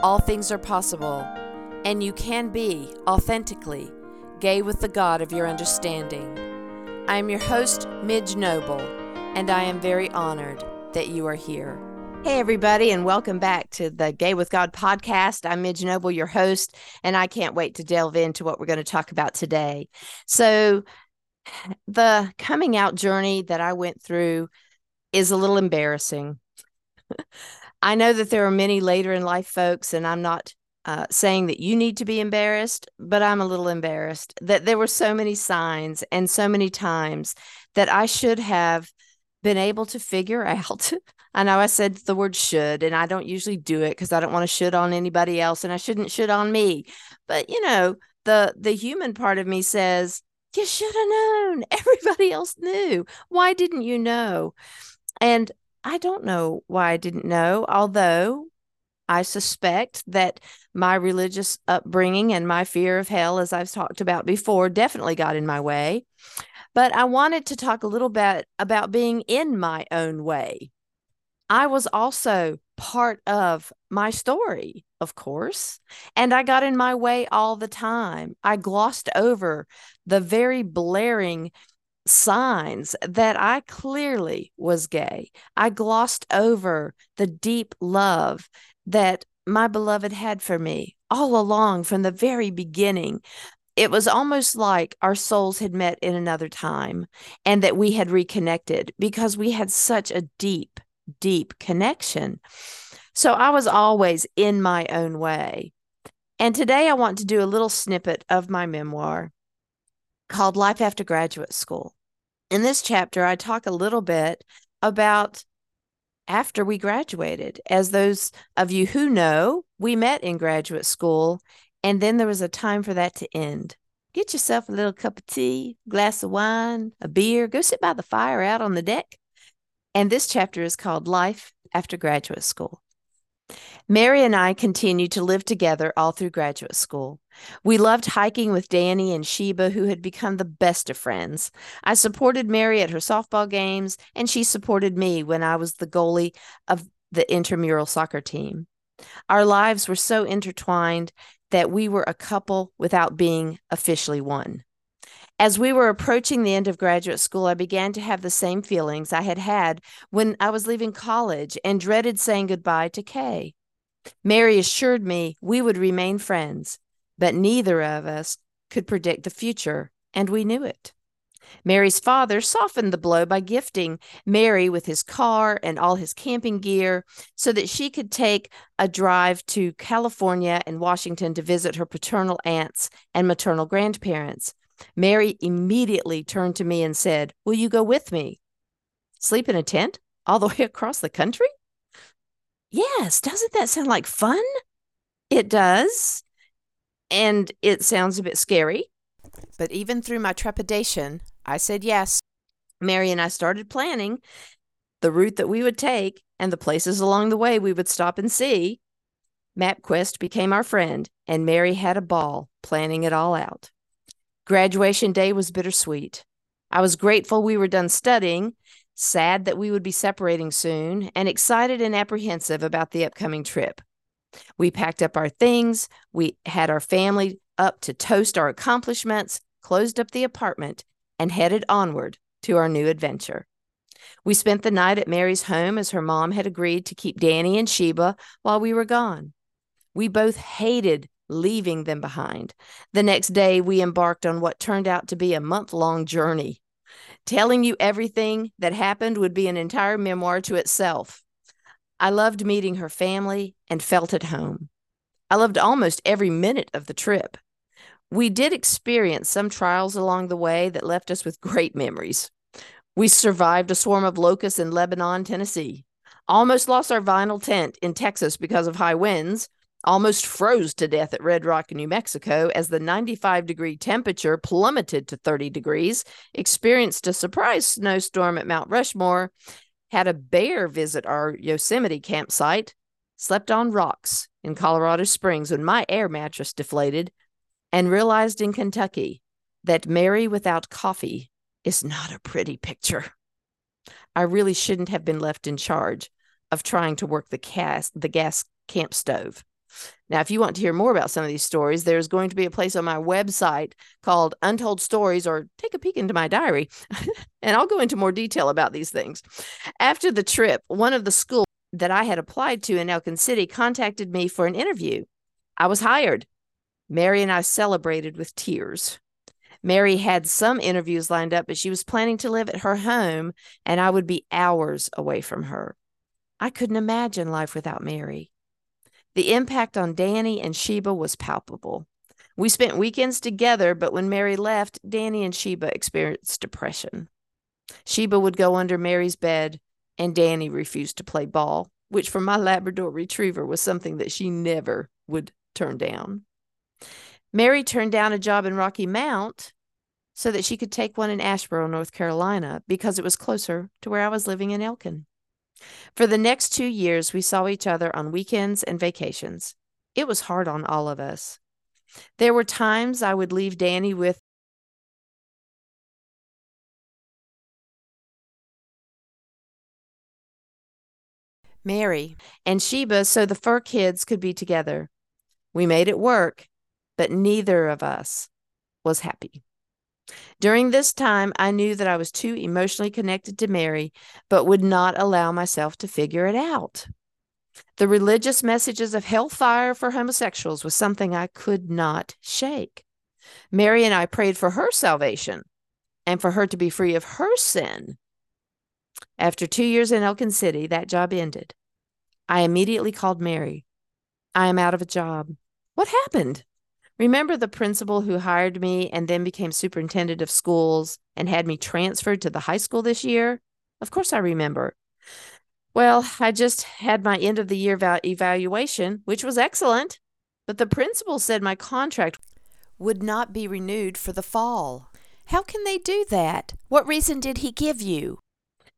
all things are possible and you can be authentically gay with the God of your understanding. I am your host, Midge Noble, and I am very honored that you are here. Hey, everybody, and welcome back to the Gay with God podcast. I'm Midge Noble, your host, and I can't wait to delve into what we're going to talk about today. So, the coming out journey that I went through is a little embarrassing. I know that there are many later in life folks, and I'm not uh, saying that you need to be embarrassed, but I'm a little embarrassed that there were so many signs and so many times that I should have been able to figure out. I know I said the word should, and I don't usually do it because I don't want to should on anybody else, and I shouldn't should on me. But you know, the the human part of me says, you should have known. Everybody else knew. Why didn't you know? And I don't know why I didn't know, although I suspect that my religious upbringing and my fear of hell, as I've talked about before, definitely got in my way. But I wanted to talk a little bit about being in my own way. I was also part of my story, of course, and I got in my way all the time. I glossed over the very blaring signs that I clearly was gay. I glossed over the deep love that my beloved had for me all along from the very beginning. It was almost like our souls had met in another time and that we had reconnected because we had such a deep, deep connection. So I was always in my own way. And today I want to do a little snippet of my memoir called Life After Graduate School. In this chapter, I talk a little bit about after we graduated. As those of you who know, we met in graduate school, and then there was a time for that to end. Get yourself a little cup of tea, glass of wine, a beer, go sit by the fire out on the deck. And this chapter is called Life After Graduate School. Mary and I continued to live together all through graduate school. We loved hiking with Danny and Sheba, who had become the best of friends. I supported Mary at her softball games, and she supported me when I was the goalie of the intramural soccer team. Our lives were so intertwined that we were a couple without being officially one. As we were approaching the end of graduate school, I began to have the same feelings I had had when I was leaving college and dreaded saying goodbye to Kay. Mary assured me we would remain friends, but neither of us could predict the future, and we knew it. Mary's father softened the blow by gifting Mary with his car and all his camping gear so that she could take a drive to California and Washington to visit her paternal aunts and maternal grandparents. Mary immediately turned to me and said, Will you go with me? Sleep in a tent all the way across the country? Yes, doesn't that sound like fun? It does. And it sounds a bit scary. But even through my trepidation, I said yes. Mary and I started planning the route that we would take and the places along the way we would stop and see. MapQuest became our friend, and Mary had a ball planning it all out. Graduation day was bittersweet. I was grateful we were done studying sad that we would be separating soon, and excited and apprehensive about the upcoming trip. We packed up our things, we had our family up to toast our accomplishments, closed up the apartment, and headed onward to our new adventure. We spent the night at Mary's home as her mom had agreed to keep Danny and Sheba while we were gone. We both hated leaving them behind. The next day, we embarked on what turned out to be a month long journey Telling you everything that happened would be an entire memoir to itself. I loved meeting her family and felt at home. I loved almost every minute of the trip. We did experience some trials along the way that left us with great memories. We survived a swarm of locusts in Lebanon, Tennessee, almost lost our vinyl tent in Texas because of high winds, almost froze to death at Red Rock, New Mexico, as the 95 degree temperature plummeted to 30 degrees, experienced a surprise snowstorm at Mount Rushmore, had a bear visit our Yosemite campsite, slept on rocks in Colorado Springs when my air mattress deflated, and realized in Kentucky that Mary without coffee is not a pretty picture. I really shouldn't have been left in charge of trying to work the gas the gas camp stove. Now, if you want to hear more about some of these stories, there's going to be a place on my website called Untold Stories, or take a peek into my diary, and I'll go into more detail about these things. After the trip, one of the schools that I had applied to in Elkin City contacted me for an interview. I was hired. Mary and I celebrated with tears. Mary had some interviews lined up, but she was planning to live at her home, and I would be hours away from her. I couldn't imagine life without Mary. The impact on Danny and Sheba was palpable. We spent weekends together, but when Mary left, Danny and Sheba experienced depression. Sheba would go under Mary's bed, and Danny refused to play ball, which for my Labrador retriever was something that she never would turn down. Mary turned down a job in Rocky Mount so that she could take one in Asheboro, North Carolina, because it was closer to where I was living in Elkin. For the next two years, we saw each other on weekends and vacations. It was hard on all of us. There were times I would leave Danny with Mary and Sheba so the fur kids could be together. We made it work, but neither of us was happy. During this time, I knew that I was too emotionally connected to Mary, but would not allow myself to figure it out. The religious messages of hellfire for homosexuals was something I could not shake. Mary and I prayed for her salvation and for her to be free of her sin. After two years in Elkin City, that job ended. I immediately called Mary. I am out of a job. What happened? Remember the principal who hired me and then became superintendent of schools and had me transferred to the high school this year? Of course, I remember. Well, I just had my end of the year evaluation, which was excellent, but the principal said my contract would not be renewed for the fall. How can they do that? What reason did he give you?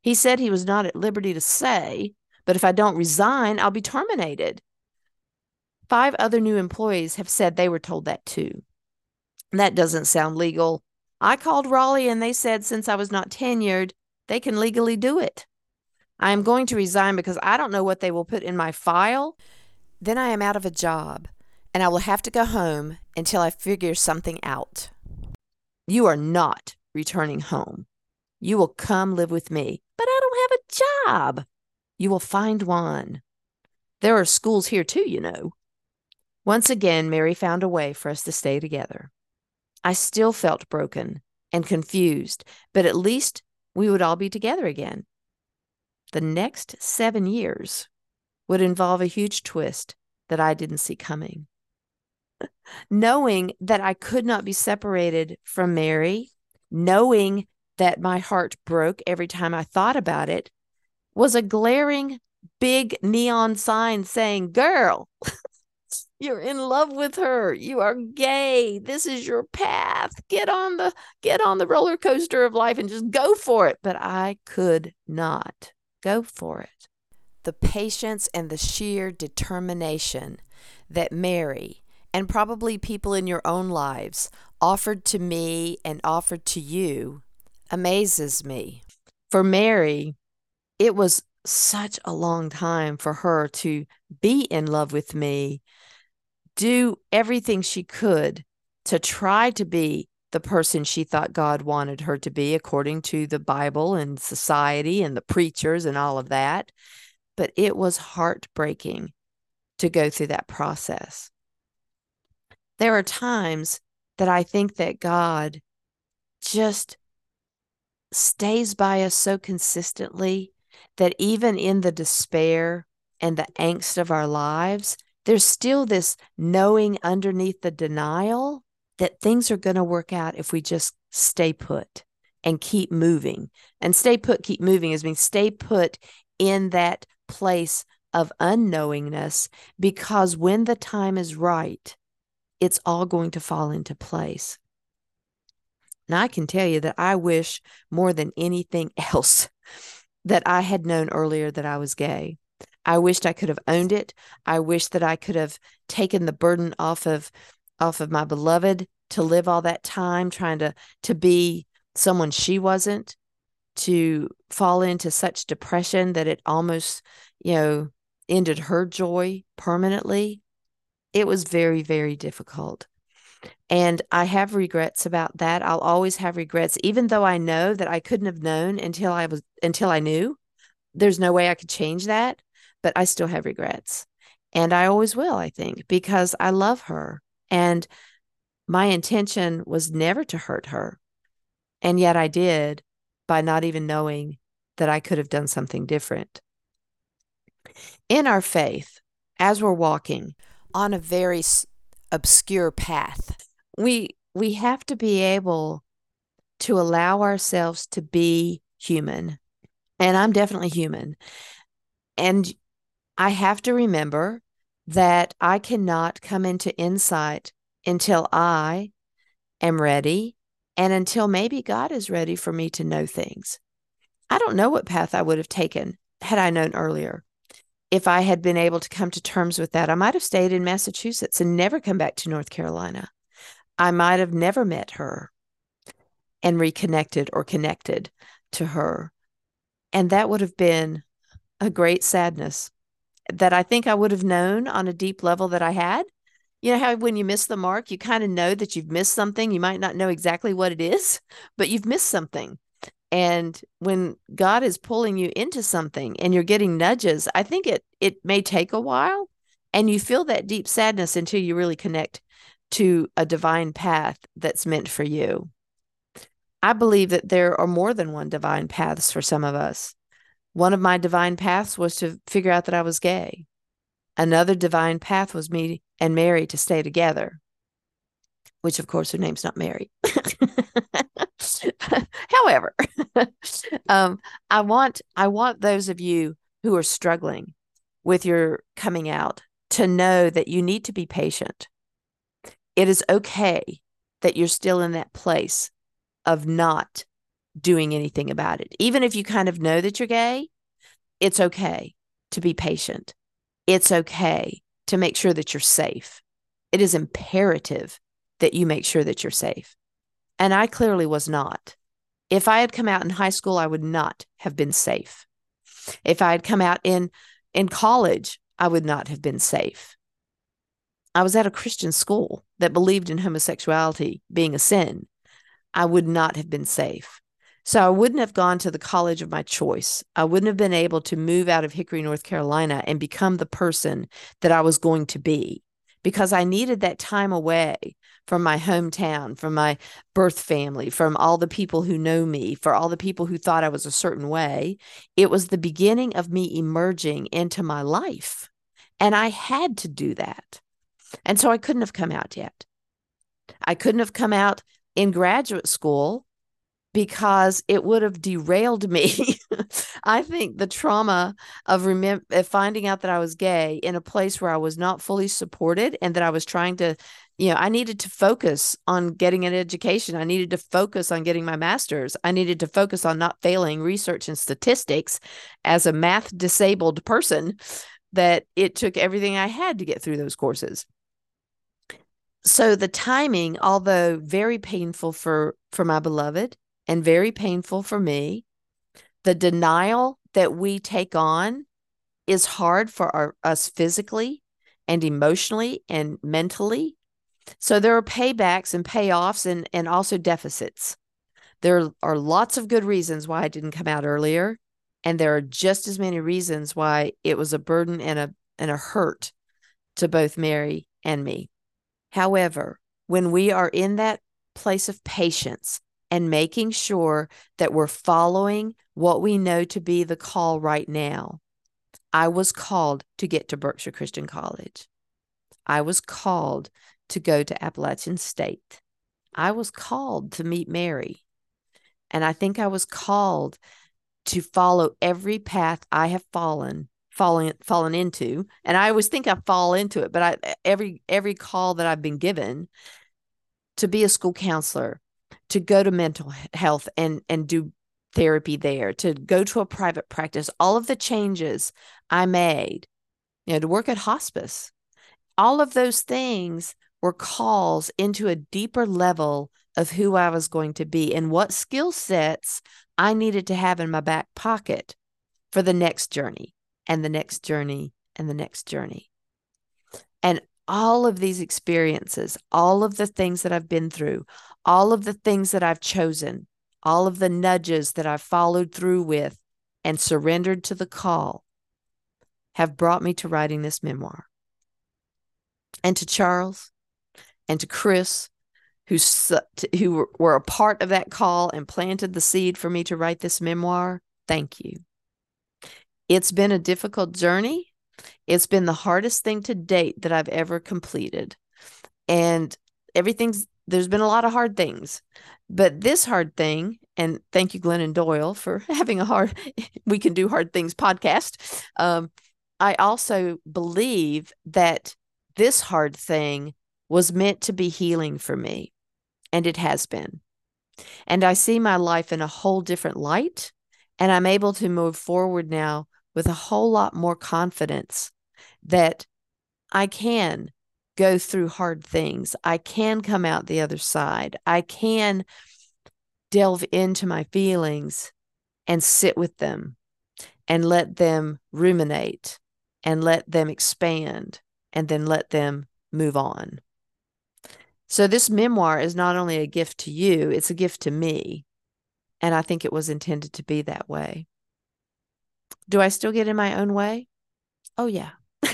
He said he was not at liberty to say, but if I don't resign, I'll be terminated. Five other new employees have said they were told that too. That doesn't sound legal. I called Raleigh and they said since I was not tenured, they can legally do it. I am going to resign because I don't know what they will put in my file. Then I am out of a job and I will have to go home until I figure something out. You are not returning home. You will come live with me, but I don't have a job. You will find one. There are schools here too, you know. Once again, Mary found a way for us to stay together. I still felt broken and confused, but at least we would all be together again. The next seven years would involve a huge twist that I didn't see coming. knowing that I could not be separated from Mary, knowing that my heart broke every time I thought about it, was a glaring big neon sign saying, Girl, You're in love with her. You are gay. This is your path. Get on the get on the roller coaster of life and just go for it. But I could not go for it. The patience and the sheer determination that Mary and probably people in your own lives offered to me and offered to you amazes me. For Mary, it was such a long time for her to be in love with me do everything she could to try to be the person she thought God wanted her to be, according to the Bible and society and the preachers and all of that. But it was heartbreaking to go through that process. There are times that I think that God just stays by us so consistently that even in the despair and the angst of our lives, there's still this knowing underneath the denial that things are going to work out if we just stay put and keep moving. And stay put, keep moving is mean stay put in that place of unknowingness because when the time is right, it's all going to fall into place. Now, I can tell you that I wish more than anything else that I had known earlier that I was gay. I wished I could have owned it. I wish that I could have taken the burden off of off of my beloved to live all that time trying to to be someone she wasn't, to fall into such depression that it almost, you know, ended her joy permanently. It was very, very difficult. And I have regrets about that. I'll always have regrets, even though I know that I couldn't have known until I was until I knew. There's no way I could change that, but I still have regrets. And I always will, I think, because I love her. And my intention was never to hurt her. And yet I did by not even knowing that I could have done something different. In our faith, as we're walking on a very obscure path, we we have to be able to allow ourselves to be human. And I'm definitely human. And I have to remember that I cannot come into insight until I am ready and until maybe God is ready for me to know things. I don't know what path I would have taken had I known earlier. If I had been able to come to terms with that, I might have stayed in Massachusetts and never come back to North Carolina. I might have never met her and reconnected or connected to her. And that would have been a great sadness that I think I would have known on a deep level that I had you know how when you miss the mark, you kind of know that you've missed something. You might not know exactly what it is, but you've missed something. And when God is pulling you into something and you're getting nudges, I think it it may take a while and you feel that deep sadness until you really connect to a divine path that's meant for you. I believe that there are more than one divine paths for some of us. One of my divine paths was to figure out that I was gay. Another divine path was me and Mary to stay together, which of course her name's not Mary. However, um, I want I want those of you who are struggling with your coming out to know that you need to be patient. It is okay that you're still in that place of not doing anything about it. Even if you kind of know that you're gay, it's okay to be patient it's okay to make sure that you're safe. It is imperative that you make sure that you're safe. And I clearly was not. If I had come out in high school, I would not have been safe. If I had come out in in college, I would not have been safe. I was at a Christian school that believed in homosexuality being a sin. I would not have been safe. So I wouldn't have gone to the college of my choice. I wouldn't have been able to move out of Hickory, North Carolina and become the person that I was going to be because I needed that time away from my hometown, from my birth family, from all the people who know me, for all the people who thought I was a certain way. It was the beginning of me emerging into my life. And I had to do that. And so I couldn't have come out yet. I couldn't have come out in graduate school because it would have derailed me. I think the trauma of remem- finding out that I was gay in a place where I was not fully supported and that I was trying to, you know, I needed to focus on getting an education. I needed to focus on getting my master's. I needed to focus on not failing research and statistics as a math disabled person, that it took everything I had to get through those courses so the timing although very painful for for my beloved and very painful for me. The denial that we take on is hard for our, us physically and emotionally and mentally. So there are paybacks and payoffs and, and also deficits. There are lots of good reasons why I didn't come out earlier. And there are just as many reasons why it was a burden and a and a hurt to both Mary and me. However, when we are in that place of patience and making sure that we're following what we know to be the call right now. I was called to get to Berkshire Christian College. I was called to go to Appalachian State. I was called to meet Mary. And I think I was called to follow every path I have fallen fallen fallen into and i always think i fall into it but i every every call that i've been given to be a school counselor to go to mental health and and do therapy there to go to a private practice all of the changes i made you know to work at hospice all of those things were calls into a deeper level of who i was going to be and what skill sets i needed to have in my back pocket for the next journey and the next journey and the next journey. And all of these experiences, all of the things that I've been through, all of the things that I've chosen, all of the nudges that I've followed through with and surrendered to the call have brought me to writing this memoir. And to Charles and to Chris, who, who were a part of that call and planted the seed for me to write this memoir, thank you. It's been a difficult journey. It's been the hardest thing to date that I've ever completed. And everything's, there's been a lot of hard things. But this hard thing, and thank you, Glennon Doyle, for having a hard, we can do hard things podcast. Um, I also believe that this hard thing was meant to be healing for me, and it has been. And I see my life in a whole different light, and I'm able to move forward now with a whole lot more confidence that I can go through hard things. I can come out the other side. I can delve into my feelings and sit with them and let them ruminate and let them expand and then let them move on. So, this memoir is not only a gift to you, it's a gift to me. And I think it was intended to be that way. Do I still get in my own way? Oh, yeah.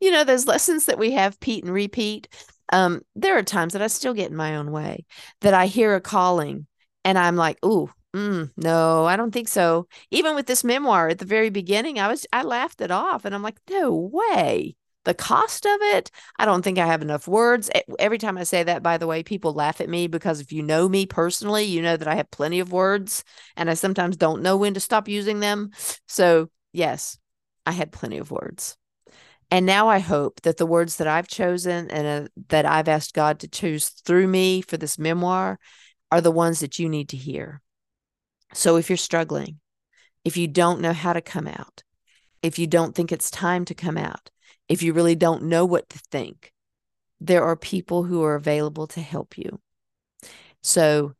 you know, those lessons that we have Pete and repeat. Um, there are times that I still get in my own way, that I hear a calling and I'm like, ooh, mm, no, I don't think so. Even with this memoir at the very beginning, I was, I laughed it off and I'm like, no way the cost of it, I don't think I have enough words. Every time I say that, by the way, people laugh at me because if you know me personally, you know that I have plenty of words and I sometimes don't know when to stop using them. So, yes, I had plenty of words. And now I hope that the words that I've chosen and uh, that I've asked God to choose through me for this memoir are the ones that you need to hear. So if you're struggling, if you don't know how to come out, if you don't think it's time to come out, if you really don't know what to think, there are people who are available to help you. So,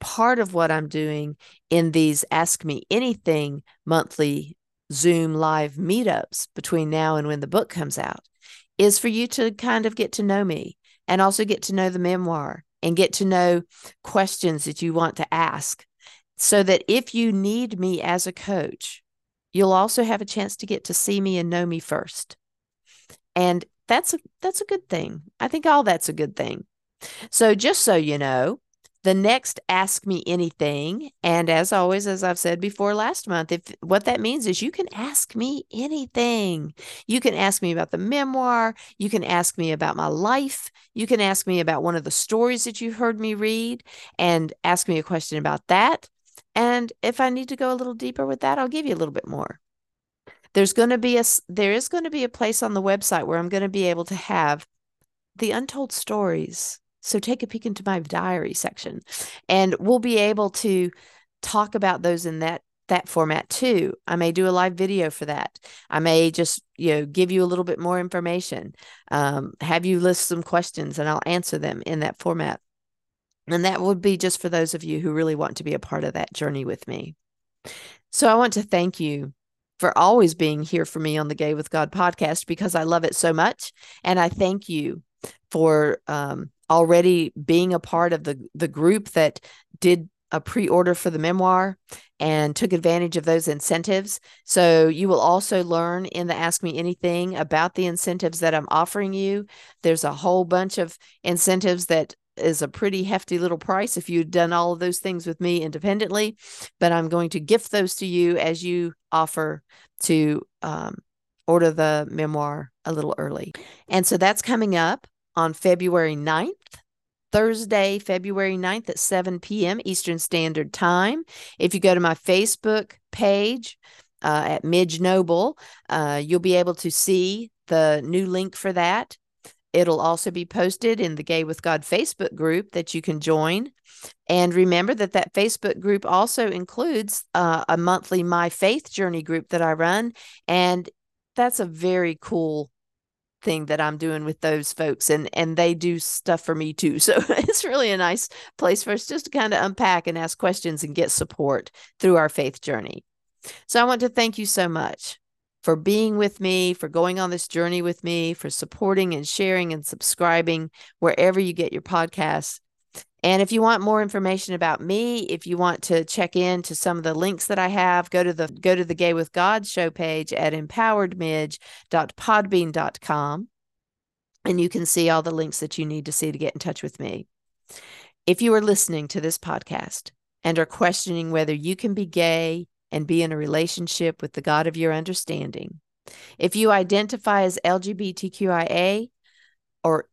part of what I'm doing in these Ask Me Anything monthly Zoom live meetups between now and when the book comes out is for you to kind of get to know me and also get to know the memoir and get to know questions that you want to ask so that if you need me as a coach, you'll also have a chance to get to see me and know me first and that's a that's a good thing. I think all that's a good thing. So just so you know the next ask me anything and as always as i've said before last month if what that means is you can ask me anything. You can ask me about the memoir. You can ask me about my life. You can ask me about one of the stories that you've heard me read and ask me a question about that. And if i need to go a little deeper with that i'll give you a little bit more there's going to be a there is going to be a place on the website where I'm going to be able to have the untold stories. So take a peek into my diary section and we'll be able to talk about those in that that format too. I may do a live video for that. I may just, you know, give you a little bit more information, um, have you list some questions and I'll answer them in that format. And that would be just for those of you who really want to be a part of that journey with me. So I want to thank you for always being here for me on the Gay with God podcast because I love it so much. And I thank you for um, already being a part of the, the group that did a pre order for the memoir and took advantage of those incentives. So you will also learn in the Ask Me Anything about the incentives that I'm offering you. There's a whole bunch of incentives that is a pretty hefty little price if you'd done all of those things with me independently. But I'm going to gift those to you as you offer to um, order the memoir a little early. And so that's coming up on February 9th. Thursday, February 9th at 7 p.m. Eastern Standard Time. If you go to my Facebook page, uh, at Midge Noble. Uh, you'll be able to see the new link for that. It'll also be posted in the Gay with God Facebook group that you can join. And remember that that Facebook group also includes uh, a monthly My Faith Journey group that I run. And that's a very cool thing that I'm doing with those folks and and they do stuff for me too. So it's really a nice place for us just to kind of unpack and ask questions and get support through our faith journey. So I want to thank you so much for being with me, for going on this journey with me, for supporting and sharing and subscribing wherever you get your podcasts. And if you want more information about me, if you want to check in to some of the links that I have, go to the go to the Gay with God show page at empoweredmidge.podbean.com and you can see all the links that you need to see to get in touch with me. If you are listening to this podcast and are questioning whether you can be gay and be in a relationship with the God of your understanding. If you identify as LGBTQIA, or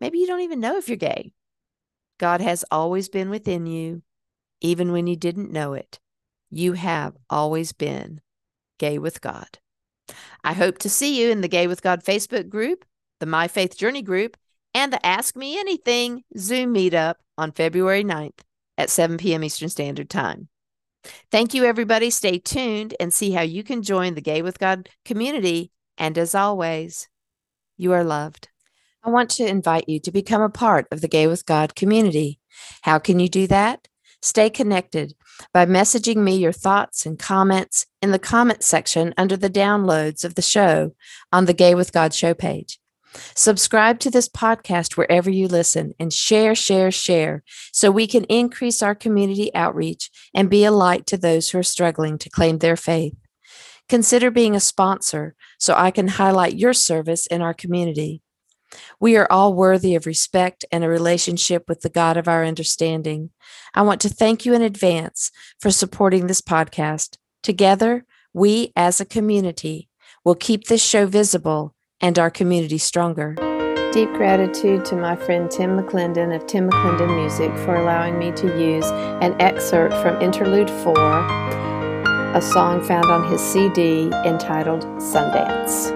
maybe you don't even know if you're gay, God has always been within you, even when you didn't know it. You have always been gay with God. I hope to see you in the Gay with God Facebook group, the My Faith Journey group, and the Ask Me Anything Zoom meetup on February 9th at 7 p.m. Eastern Standard Time. Thank you, everybody. Stay tuned and see how you can join the Gay with God community. And as always, you are loved. I want to invite you to become a part of the Gay with God community. How can you do that? Stay connected by messaging me your thoughts and comments in the comment section under the downloads of the show on the Gay with God show page. Subscribe to this podcast wherever you listen and share, share, share so we can increase our community outreach and be a light to those who are struggling to claim their faith. Consider being a sponsor so I can highlight your service in our community. We are all worthy of respect and a relationship with the God of our understanding. I want to thank you in advance for supporting this podcast. Together, we as a community will keep this show visible and our community stronger. Deep gratitude to my friend Tim McClendon of Tim McClendon Music for allowing me to use an excerpt from Interlude 4, a song found on his CD entitled Sundance.